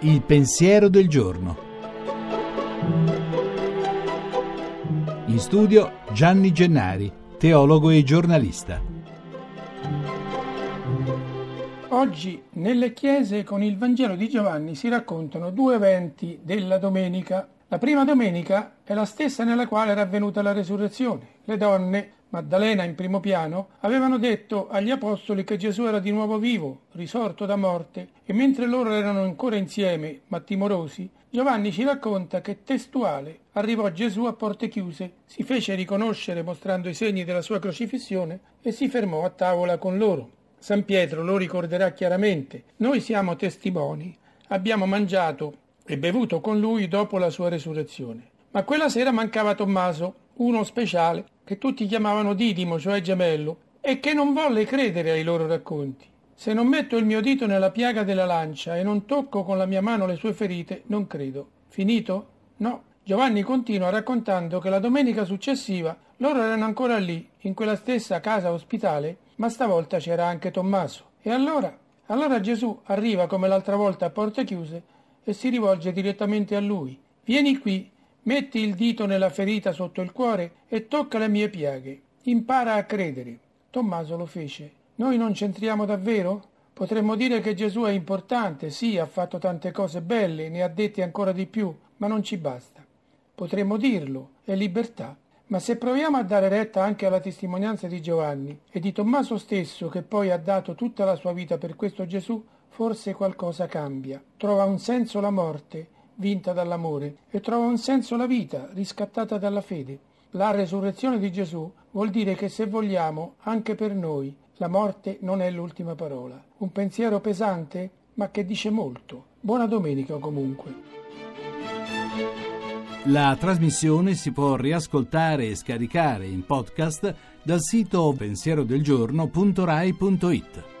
Il pensiero del giorno. In studio Gianni Gennari, teologo e giornalista. Oggi nelle chiese con il Vangelo di Giovanni si raccontano due eventi della domenica. La prima domenica è la stessa nella quale era avvenuta la resurrezione. Le donne Maddalena in primo piano, avevano detto agli apostoli che Gesù era di nuovo vivo, risorto da morte, e mentre loro erano ancora insieme, ma timorosi, Giovanni ci racconta che testuale arrivò Gesù a porte chiuse, si fece riconoscere mostrando i segni della sua crocifissione e si fermò a tavola con loro. San Pietro lo ricorderà chiaramente. Noi siamo testimoni, abbiamo mangiato e bevuto con lui dopo la sua resurrezione. Ma quella sera mancava Tommaso, uno speciale che tutti chiamavano Didimo, cioè gemello, e che non volle credere ai loro racconti. Se non metto il mio dito nella piaga della lancia e non tocco con la mia mano le sue ferite, non credo. Finito? No. Giovanni continua raccontando che la domenica successiva loro erano ancora lì, in quella stessa casa ospitale, ma stavolta c'era anche Tommaso. E allora? Allora Gesù arriva come l'altra volta a porte chiuse e si rivolge direttamente a lui. Vieni qui Metti il dito nella ferita sotto il cuore e tocca le mie piaghe. Impara a credere. Tommaso lo fece. Noi non c'entriamo davvero? Potremmo dire che Gesù è importante, sì, ha fatto tante cose belle, ne ha dette ancora di più, ma non ci basta. Potremmo dirlo, è libertà. Ma se proviamo a dare retta anche alla testimonianza di Giovanni e di Tommaso stesso, che poi ha dato tutta la sua vita per questo Gesù, forse qualcosa cambia. Trova un senso la morte vinta dall'amore, e trova un senso la vita, riscattata dalla fede. La resurrezione di Gesù vuol dire che se vogliamo, anche per noi, la morte non è l'ultima parola. Un pensiero pesante, ma che dice molto. Buona domenica comunque. La trasmissione si può riascoltare e scaricare in podcast dal sito pensierodelgiorno.rai.it.